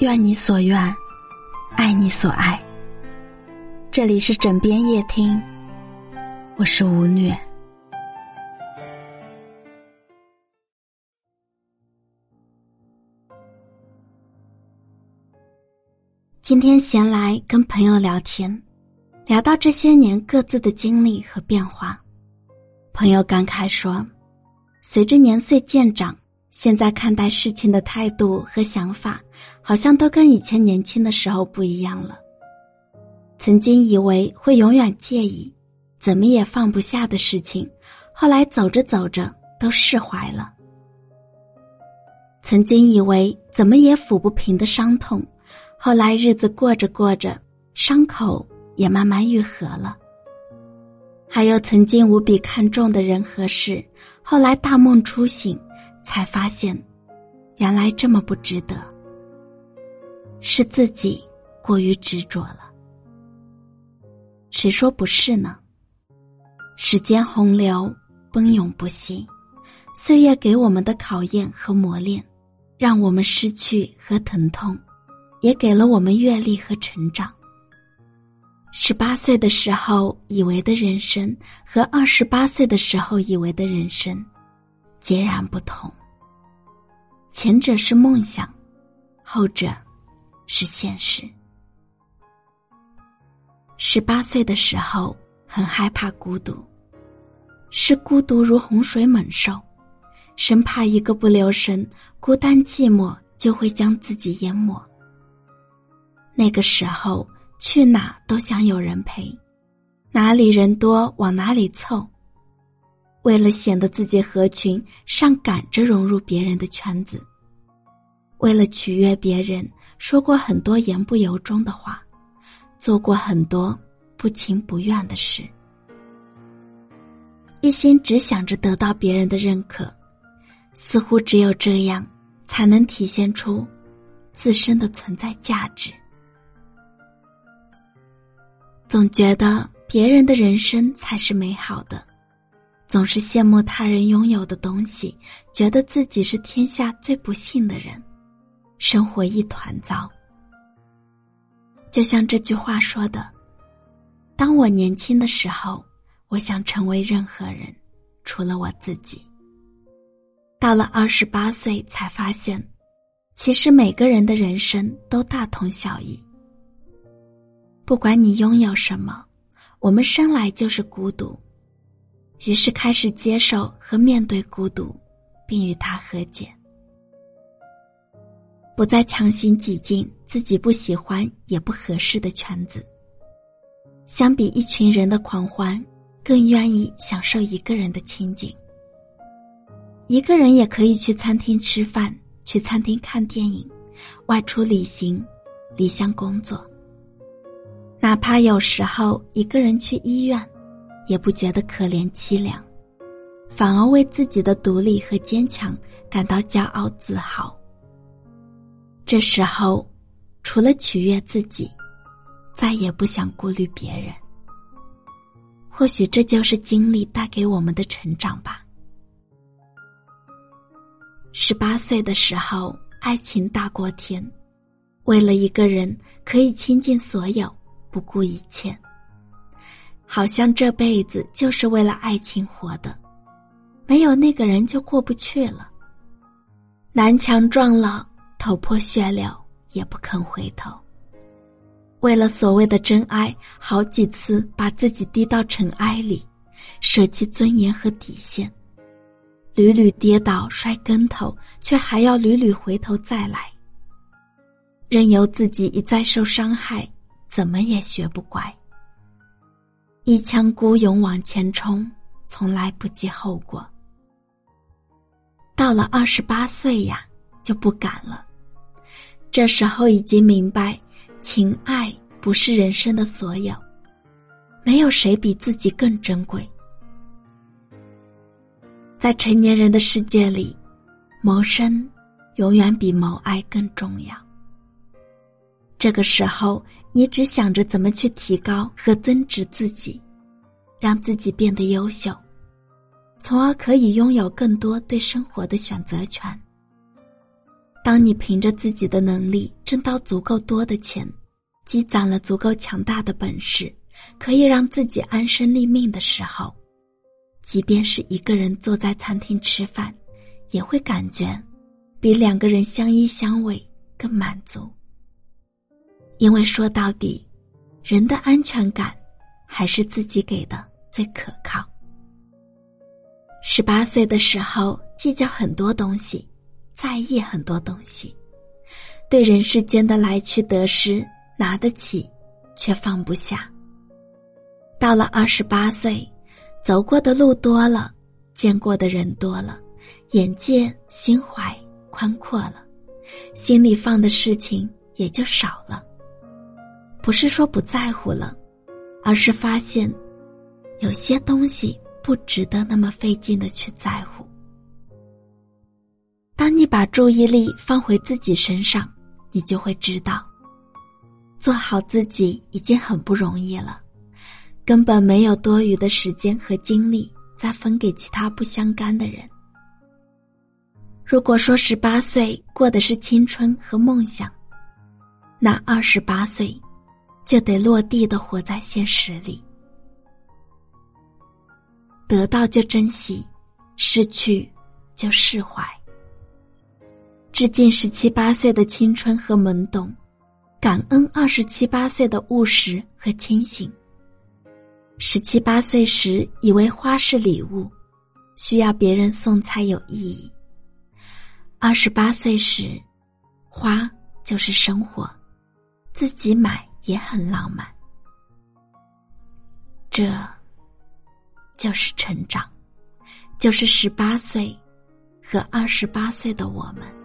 愿你所愿，爱你所爱。这里是枕边夜听，我是吴虐。今天闲来跟朋友聊天，聊到这些年各自的经历和变化，朋友感慨说：“随着年岁渐长。”现在看待事情的态度和想法，好像都跟以前年轻的时候不一样了。曾经以为会永远介意，怎么也放不下的事情，后来走着走着都释怀了。曾经以为怎么也抚不平的伤痛，后来日子过着过着，伤口也慢慢愈合了。还有曾经无比看重的人和事，后来大梦初醒。才发现，原来这么不值得。是自己过于执着了。谁说不是呢？时间洪流奔涌不息，岁月给我们的考验和磨练，让我们失去和疼痛，也给了我们阅历和成长。十八岁的时候以为的人生，和二十八岁的时候以为的人生。截然不同。前者是梦想，后者是现实。十八岁的时候很害怕孤独，是孤独如洪水猛兽，生怕一个不留神，孤单寂寞就会将自己淹没。那个时候去哪都想有人陪，哪里人多往哪里凑。为了显得自己合群，上赶着融入别人的圈子；为了取悦别人，说过很多言不由衷的话，做过很多不情不愿的事，一心只想着得到别人的认可，似乎只有这样，才能体现出自身的存在价值。总觉得别人的人生才是美好的。总是羡慕他人拥有的东西，觉得自己是天下最不幸的人，生活一团糟。就像这句话说的：“当我年轻的时候，我想成为任何人，除了我自己。”到了二十八岁，才发现，其实每个人的人生都大同小异。不管你拥有什么，我们生来就是孤独。于是开始接受和面对孤独，并与他和解，不再强行挤进自己不喜欢也不合适的圈子。相比一群人的狂欢，更愿意享受一个人的清静。一个人也可以去餐厅吃饭，去餐厅看电影，外出旅行，离乡工作。哪怕有时候一个人去医院。也不觉得可怜凄凉，反而为自己的独立和坚强感到骄傲自豪。这时候，除了取悦自己，再也不想顾虑别人。或许这就是经历带给我们的成长吧。十八岁的时候，爱情大过天，为了一个人可以倾尽所有，不顾一切。好像这辈子就是为了爱情活的，没有那个人就过不去了。南墙撞了，头破血流也不肯回头。为了所谓的真爱，好几次把自己低到尘埃里，舍弃尊严和底线，屡屡跌倒摔跟头，却还要屡屡回头再来。任由自己一再受伤害，怎么也学不乖。一腔孤勇往前冲，从来不计后果。到了二十八岁呀，就不敢了。这时候已经明白，情爱不是人生的所有，没有谁比自己更珍贵。在成年人的世界里，谋生永远比谋爱更重要。这个时候，你只想着怎么去提高和增值自己，让自己变得优秀，从而可以拥有更多对生活的选择权。当你凭着自己的能力挣到足够多的钱，积攒了足够强大的本事，可以让自己安身立命的时候，即便是一个人坐在餐厅吃饭，也会感觉比两个人相依相偎更满足。因为说到底，人的安全感还是自己给的最可靠。十八岁的时候，计较很多东西。在意很多东西，对人世间的来去得失拿得起，却放不下。到了二十八岁，走过的路多了，见过的人多了，眼界、心怀宽阔了，心里放的事情也就少了。不是说不在乎了，而是发现有些东西不值得那么费劲的去在乎。当你把注意力放回自己身上，你就会知道，做好自己已经很不容易了，根本没有多余的时间和精力再分给其他不相干的人。如果说十八岁过的是青春和梦想，那二十八岁就得落地的活在现实里，得到就珍惜，失去就释怀。致敬十七八岁的青春和懵懂，感恩二十七八岁的务实和清醒。十七八岁时以为花是礼物，需要别人送才有意义；二十八岁时，花就是生活，自己买也很浪漫。这，就是成长，就是十八岁和二十八岁的我们。